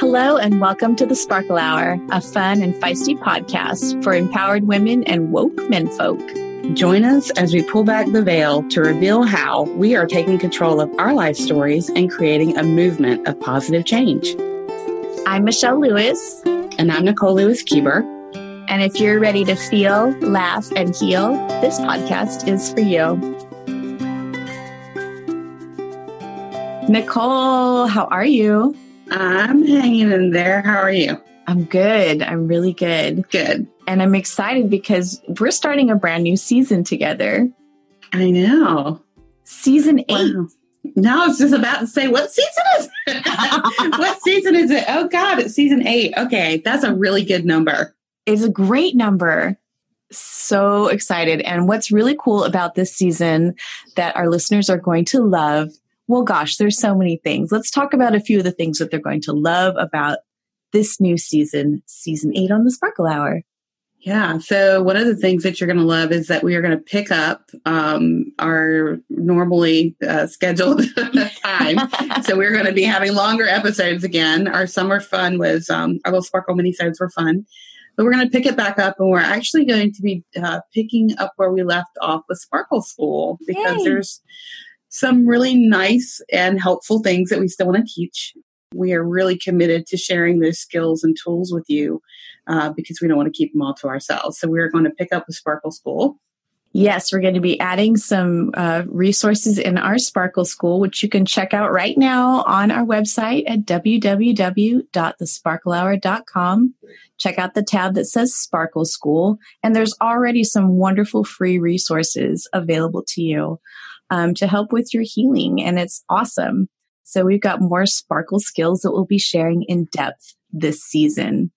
Hello, and welcome to the Sparkle Hour, a fun and feisty podcast for empowered women and woke menfolk. Join us as we pull back the veil to reveal how we are taking control of our life stories and creating a movement of positive change. I'm Michelle Lewis. And I'm Nicole Lewis Keeber. And if you're ready to feel, laugh, and heal, this podcast is for you. Nicole, how are you? I'm hanging in there. How are you? I'm good. I'm really good. Good. And I'm excited because we're starting a brand new season together. I know. Season eight. Wow. No, I was just about to say, what season is it? what season is it? Oh, God, it's season eight. Okay, that's a really good number. It's a great number. So excited. And what's really cool about this season that our listeners are going to love well, gosh, there's so many things. Let's talk about a few of the things that they're going to love about this new season, season eight on the Sparkle Hour. Yeah. So one of the things that you're going to love is that we are going to pick up um, our normally uh, scheduled time. so we're going to be having longer episodes again. Our summer fun was um, our little sparkle minisodes were fun, but we're going to pick it back up, and we're actually going to be uh, picking up where we left off with Sparkle School because Yay. there's some really nice and helpful things that we still want to teach. We are really committed to sharing those skills and tools with you uh, because we don't want to keep them all to ourselves. So we're going to pick up the Sparkle School. Yes, we're going to be adding some uh, resources in our Sparkle School, which you can check out right now on our website at www.thesparklehour.com. Check out the tab that says Sparkle School, and there's already some wonderful free resources available to you um, to help with your healing. And it's awesome. So we've got more sparkle skills that we'll be sharing in depth this season.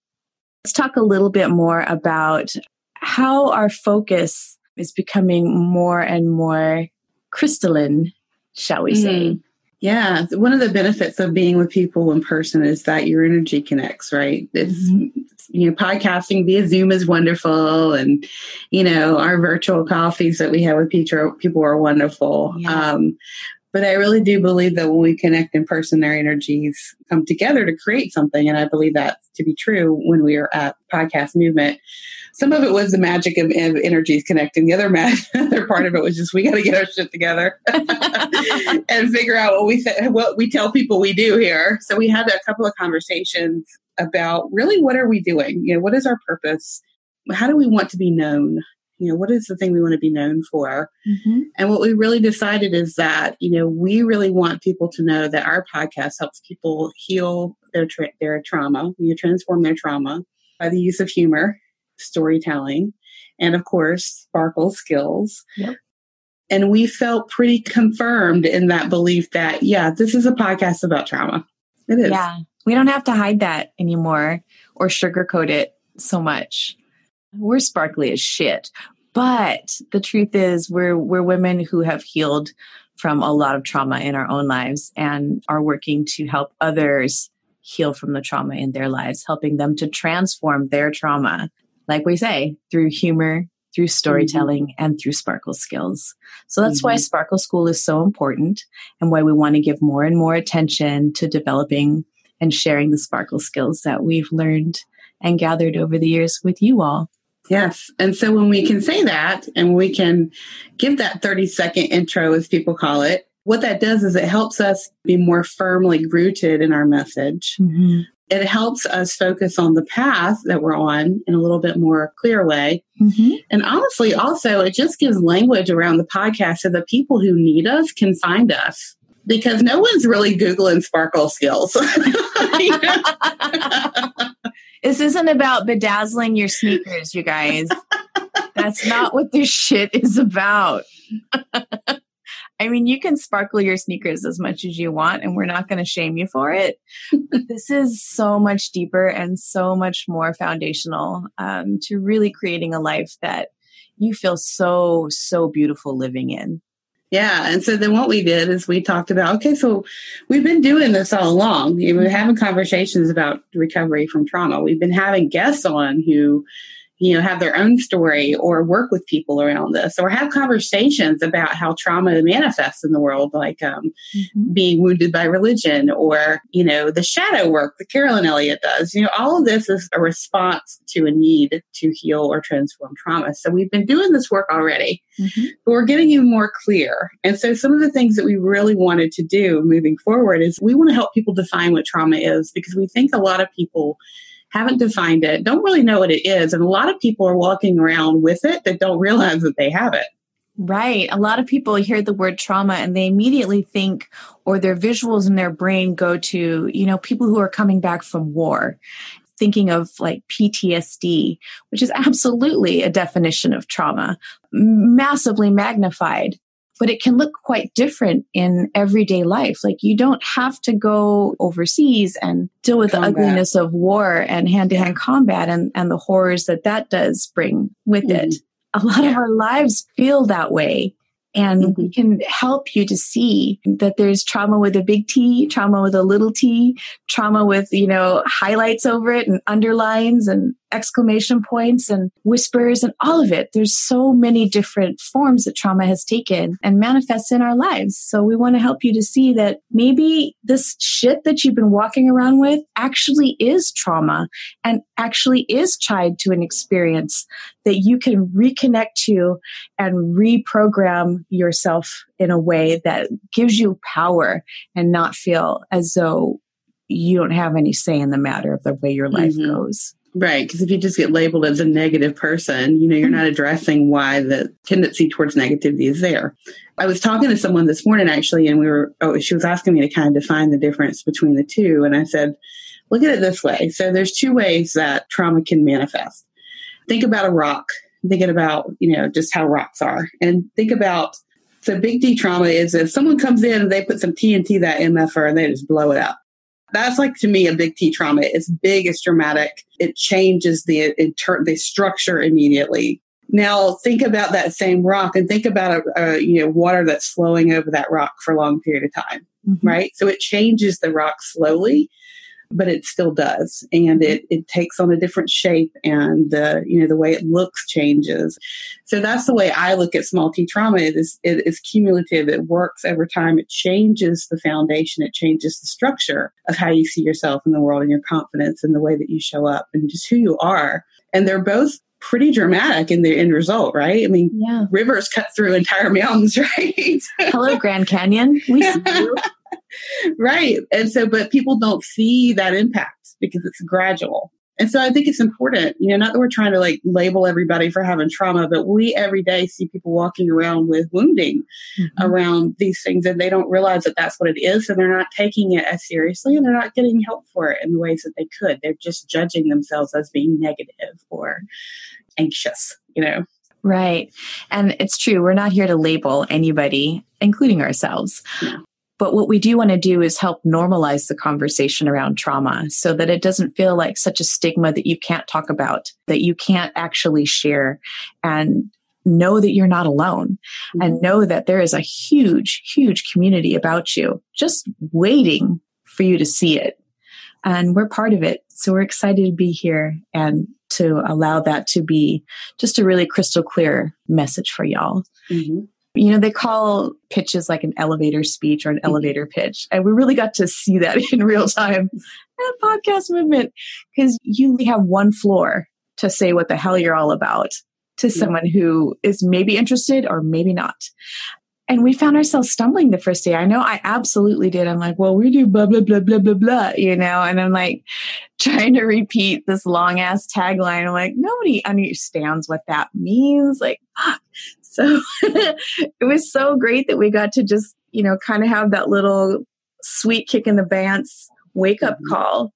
Let's talk a little bit more about how our focus is becoming more and more crystalline, shall we say. Mm-hmm. Yeah, one of the benefits of being with people in person is that your energy connects, right? It's mm-hmm. you know, podcasting via Zoom is wonderful, and you know, our virtual coffees that we have with people people are wonderful. Yeah. Um, but I really do believe that when we connect in person, their energies come together to create something, and I believe that to be true when we are at Podcast Movement some of it was the magic of, of energies connecting. The other mag- other part of it was just we got to get our shit together and figure out what we th- what we tell people we do here. So we had a couple of conversations about really what are we doing? You know, what is our purpose? How do we want to be known? You know, what is the thing we want to be known for? Mm-hmm. And what we really decided is that, you know, we really want people to know that our podcast helps people heal their tra- their trauma, you transform their trauma by the use of humor storytelling, and of course, sparkle skills. Yep. And we felt pretty confirmed in that belief that, yeah, this is a podcast about trauma. It is. Yeah. We don't have to hide that anymore or sugarcoat it so much. We're sparkly as shit. But the truth is we're we're women who have healed from a lot of trauma in our own lives and are working to help others heal from the trauma in their lives, helping them to transform their trauma like we say, through humor, through storytelling, mm-hmm. and through sparkle skills. So that's mm-hmm. why Sparkle School is so important and why we want to give more and more attention to developing and sharing the sparkle skills that we've learned and gathered over the years with you all. Yes. And so when we can say that and we can give that 30 second intro, as people call it, what that does is it helps us be more firmly rooted in our message. Mm-hmm it helps us focus on the path that we're on in a little bit more clear way. Mm-hmm. And honestly, also, it just gives language around the podcast so that people who need us can find us because no one's really Googling sparkle skills. this isn't about bedazzling your sneakers, you guys. That's not what this shit is about. I mean, you can sparkle your sneakers as much as you want, and we're not going to shame you for it. but this is so much deeper and so much more foundational um, to really creating a life that you feel so, so beautiful living in. Yeah. And so then what we did is we talked about okay, so we've been doing this all along. We've been having conversations about recovery from trauma. We've been having guests on who you know, have their own story or work with people around this or have conversations about how trauma manifests in the world, like um, mm-hmm. being wounded by religion or, you know, the shadow work that Carolyn Elliott does. You know, all of this is a response to a need to heal or transform trauma. So we've been doing this work already, mm-hmm. but we're getting you more clear. And so some of the things that we really wanted to do moving forward is we want to help people define what trauma is because we think a lot of people haven't defined it, don't really know what it is. And a lot of people are walking around with it that don't realize that they have it. Right. A lot of people hear the word trauma and they immediately think, or their visuals in their brain go to, you know, people who are coming back from war, thinking of like PTSD, which is absolutely a definition of trauma, massively magnified but it can look quite different in everyday life. Like you don't have to go overseas and deal with combat. the ugliness of war and hand to hand combat and, and the horrors that that does bring with mm-hmm. it. A lot yeah. of our lives feel that way. And mm-hmm. we can help you to see that there's trauma with a big T, trauma with a little t, trauma with, you know, highlights over it and underlines and exclamation points and whispers and all of it. There's so many different forms that trauma has taken and manifests in our lives. So we want to help you to see that maybe this shit that you've been walking around with actually is trauma and actually is tied to an experience that you can reconnect to and reprogram yourself in a way that gives you power and not feel as though you don't have any say in the matter of the way your life mm-hmm. goes. Right. Because if you just get labeled as a negative person, you know, you're hmm. not addressing why the tendency towards negativity is there. I was talking to someone this morning actually, and we were, oh, she was asking me to kind of define the difference between the two. And I said, look at it this way. So there's two ways that trauma can manifest. Think about a rock. Thinking about, you know, just how rocks are. And think about, so big T trauma is if someone comes in and they put some TNT that MFR and they just blow it up that's like to me a big T trauma. It's big, it's dramatic. It changes the inter- the structure immediately. Now think about that same rock and think about a, a, you know water that's flowing over that rock for a long period of time, mm-hmm. right? So it changes the rock slowly, but it still does and it, it takes on a different shape and the you know the way it looks changes so that's the way i look at small t trauma it is it is cumulative it works over time it changes the foundation it changes the structure of how you see yourself in the world and your confidence and the way that you show up and just who you are and they're both pretty dramatic in the end result, right? I mean, yeah. rivers cut through entire mountains, right? Hello, Grand Canyon. We see you. right. And so, but people don't see that impact because it's gradual. And so I think it's important, you know, not that we're trying to like label everybody for having trauma, but we every day see people walking around with wounding mm-hmm. around these things and they don't realize that that's what it is. So they're not taking it as seriously and they're not getting help for it in the ways that they could. They're just judging themselves as being negative or anxious, you know. Right. And it's true. We're not here to label anybody, including ourselves. Yeah. But what we do want to do is help normalize the conversation around trauma so that it doesn't feel like such a stigma that you can't talk about, that you can't actually share and know that you're not alone mm-hmm. and know that there is a huge, huge community about you just waiting for you to see it. And we're part of it. So we're excited to be here and to allow that to be just a really crystal clear message for y'all. Mm-hmm. You know, they call pitches like an elevator speech or an mm-hmm. elevator pitch. And we really got to see that in real time at Podcast Movement because you only have one floor to say what the hell you're all about to someone who is maybe interested or maybe not. And we found ourselves stumbling the first day. I know I absolutely did. I'm like, well, we do blah, blah, blah, blah, blah, blah, you know, and I'm like trying to repeat this long ass tagline. I'm like, nobody understands what that means. Like, fuck. So it was so great that we got to just, you know, kind of have that little sweet kick in the pants wake up mm-hmm. call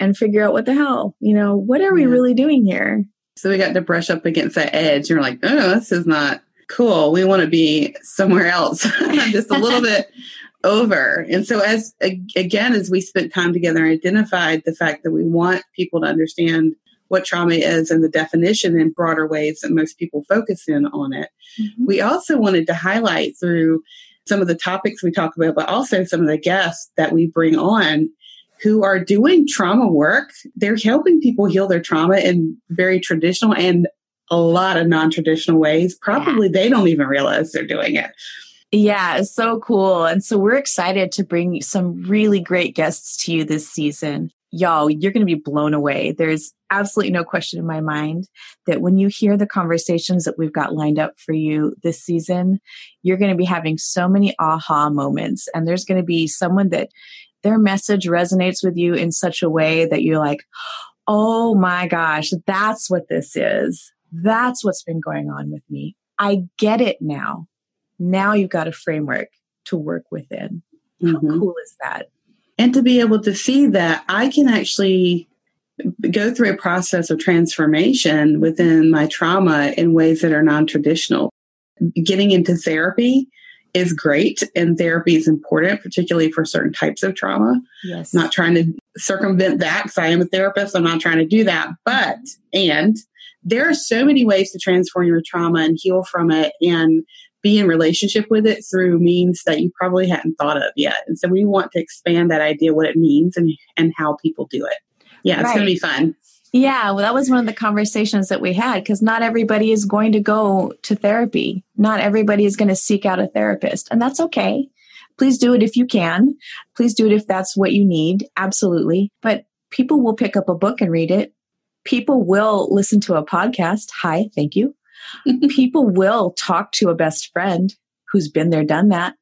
and figure out what the hell, you know, what are we really doing here? So we got to brush up against that edge. You're like, oh, this is not cool. We want to be somewhere else, just a little bit over. And so, as again, as we spent time together, and identified the fact that we want people to understand what trauma is and the definition in broader ways that most people focus in on it. Mm-hmm. We also wanted to highlight through some of the topics we talk about, but also some of the guests that we bring on who are doing trauma work. They're helping people heal their trauma in very traditional and a lot of non traditional ways. Probably yeah. they don't even realize they're doing it. Yeah, it's so cool. And so we're excited to bring some really great guests to you this season. Y'all, you're going to be blown away. There's absolutely no question in my mind that when you hear the conversations that we've got lined up for you this season, you're going to be having so many aha moments. And there's going to be someone that their message resonates with you in such a way that you're like, oh my gosh, that's what this is. That's what's been going on with me. I get it now. Now you've got a framework to work within. How mm-hmm. cool is that? And to be able to see that I can actually go through a process of transformation within my trauma in ways that are non traditional. Getting into therapy is great and therapy is important, particularly for certain types of trauma. Yes. Not trying to circumvent that because I am a therapist. I'm not trying to do that. But, and there are so many ways to transform your trauma and heal from it and be in relationship with it through means that you probably hadn't thought of yet. And so we want to expand that idea, what it means and, and how people do it. Yeah, it's right. going to be fun. Yeah, well, that was one of the conversations that we had because not everybody is going to go to therapy. Not everybody is going to seek out a therapist, and that's okay. Please do it if you can. Please do it if that's what you need. Absolutely. But people will pick up a book and read it. People will listen to a podcast. Hi, thank you. People will talk to a best friend who's been there, done that.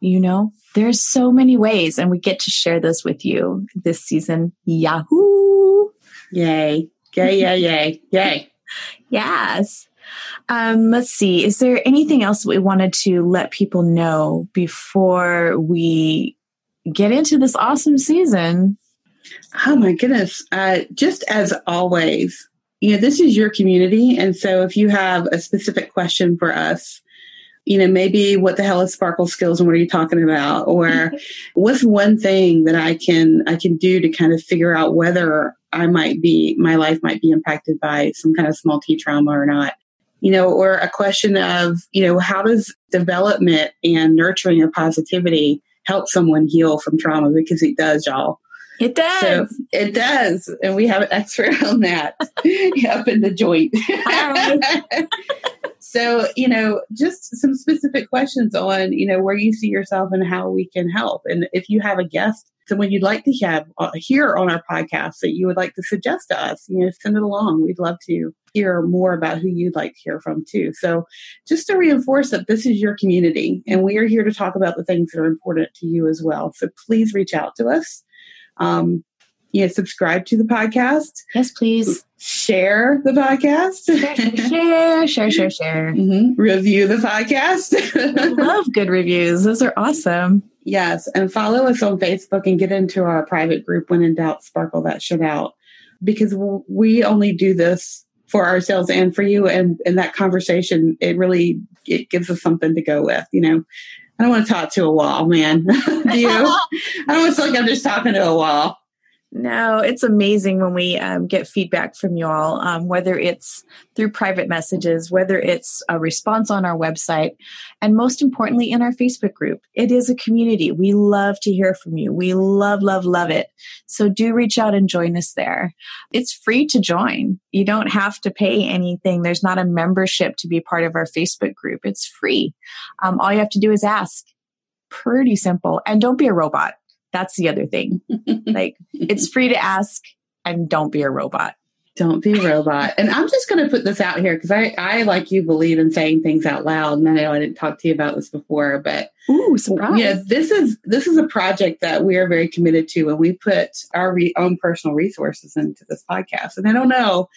You know, there's so many ways, and we get to share this with you this season. Yahoo! Yay. Yay, yay, yay, yay. yes. Um, let's see. Is there anything else we wanted to let people know before we get into this awesome season? Oh my goodness. Uh, just as always, you know, this is your community. And so if you have a specific question for us, you know, maybe what the hell is sparkle skills and what are you talking about? Or what's one thing that I can, I can do to kind of figure out whether I might be, my life might be impacted by some kind of small t trauma or not? You know, or a question of, you know, how does development and nurturing of positivity help someone heal from trauma? Because it does, y'all. It does. So it does. And we have an expert on that up in the joint. so, you know, just some specific questions on, you know, where you see yourself and how we can help. And if you have a guest, someone you'd like to have uh, here on our podcast that you would like to suggest to us, you know, send it along. We'd love to hear more about who you'd like to hear from too. So just to reinforce that this is your community and we are here to talk about the things that are important to you as well. So please reach out to us. Um, you know, subscribe to the podcast. Yes, please. Share the podcast. Share, share, share, share. Mm-hmm. Review the podcast. I love good reviews. Those are awesome. Yes. And follow us on Facebook and get into our private group when in doubt, sparkle that shit out. Because we only do this for ourselves and for you. And, and that conversation, it really, it gives us something to go with, you know. I don't want to talk to a wall, man. Do you? I don't want to feel like I'm just talking to a wall. No, it's amazing when we um, get feedback from y'all, um, whether it's through private messages, whether it's a response on our website, and most importantly, in our Facebook group. It is a community. We love to hear from you. We love, love, love it. So do reach out and join us there. It's free to join. You don't have to pay anything. There's not a membership to be part of our Facebook group. It's free. Um, all you have to do is ask. Pretty simple. And don't be a robot that's the other thing. like it's free to ask and don't be a robot. Don't be a robot. And I'm just going to put this out here because I, I, like you, believe in saying things out loud. And I know I didn't talk to you about this before, but Ooh, surprise. yeah, this is this is a project that we are very committed to, and we put our re- own personal resources into this podcast. And I don't know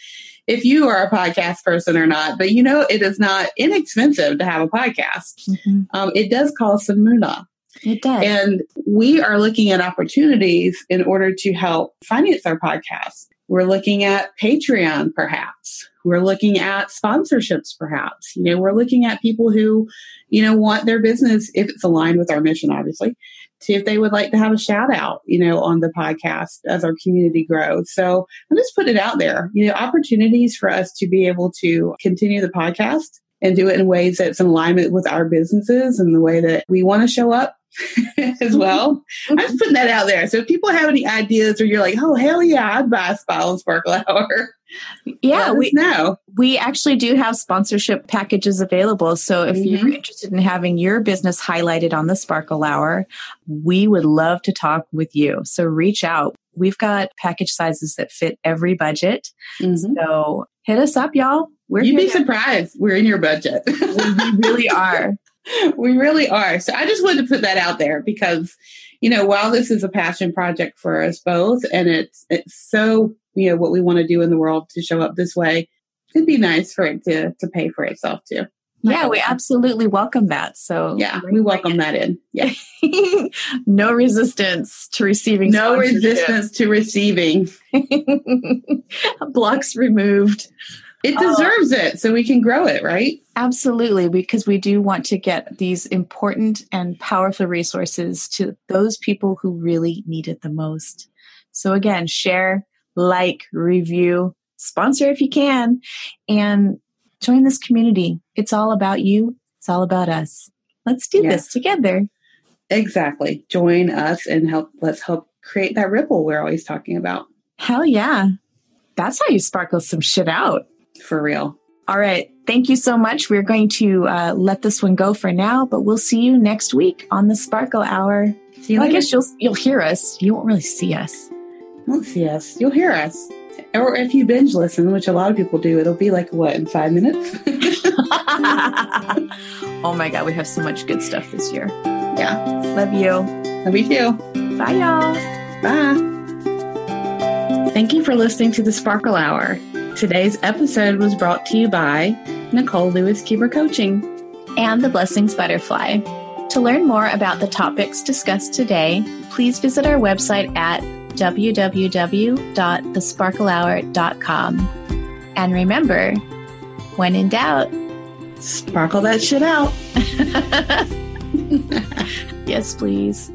if you are a podcast person or not, but you know it is not inexpensive to have a podcast. Mm-hmm. Um, it does cost some moolah. It does. And we are looking at opportunities in order to help finance our podcast. We're looking at Patreon, perhaps. We're looking at sponsorships, perhaps. You know, we're looking at people who, you know, want their business, if it's aligned with our mission, obviously, see if they would like to have a shout out, you know, on the podcast as our community grows. So I'm just putting it out there, you know, opportunities for us to be able to continue the podcast and do it in ways that's in alignment with our businesses and the way that we want to show up as well. I'm just putting that out there. So if people have any ideas or you're like, oh hell yeah, I'd buy a Smile and Sparkle Hour. Yeah, we know. We actually do have sponsorship packages available. So if mm-hmm. you're interested in having your business highlighted on the Sparkle Hour, we would love to talk with you. So reach out. We've got package sizes that fit every budget. Mm-hmm. So hit us up, y'all. We're You'd be surprised. We're in your budget. we really are. We really are. So I just wanted to put that out there because, you know, while this is a passion project for us both and it's it's so, you know, what we want to do in the world to show up this way, it'd be nice for it to to pay for itself too. Yeah, we absolutely welcome that. So yeah, we welcome that in. Yeah, no resistance to receiving. No resistance to receiving. Blocks removed. It oh. deserves it so we can grow it, right? Absolutely, because we do want to get these important and powerful resources to those people who really need it the most. So, again, share, like, review, sponsor if you can, and join this community. It's all about you, it's all about us. Let's do this together. Exactly. Join us and help, let's help create that ripple we're always talking about. Hell yeah. That's how you sparkle some shit out. For real. All right. Thank you so much. We're going to uh, let this one go for now, but we'll see you next week on the Sparkle Hour. See well, I guess you'll you'll hear us. You won't really see us. You won't see us. You'll hear us. Or if you binge listen, which a lot of people do, it'll be like what in five minutes. oh my god, we have so much good stuff this year. Yeah. Love you. Love you too. Bye y'all. Bye. Thank you for listening to the Sparkle Hour. Today's episode was brought to you by Nicole Lewis Keeber Coaching and the Blessings Butterfly. To learn more about the topics discussed today, please visit our website at www.thesparklehour.com. And remember, when in doubt, sparkle that shit out. yes, please.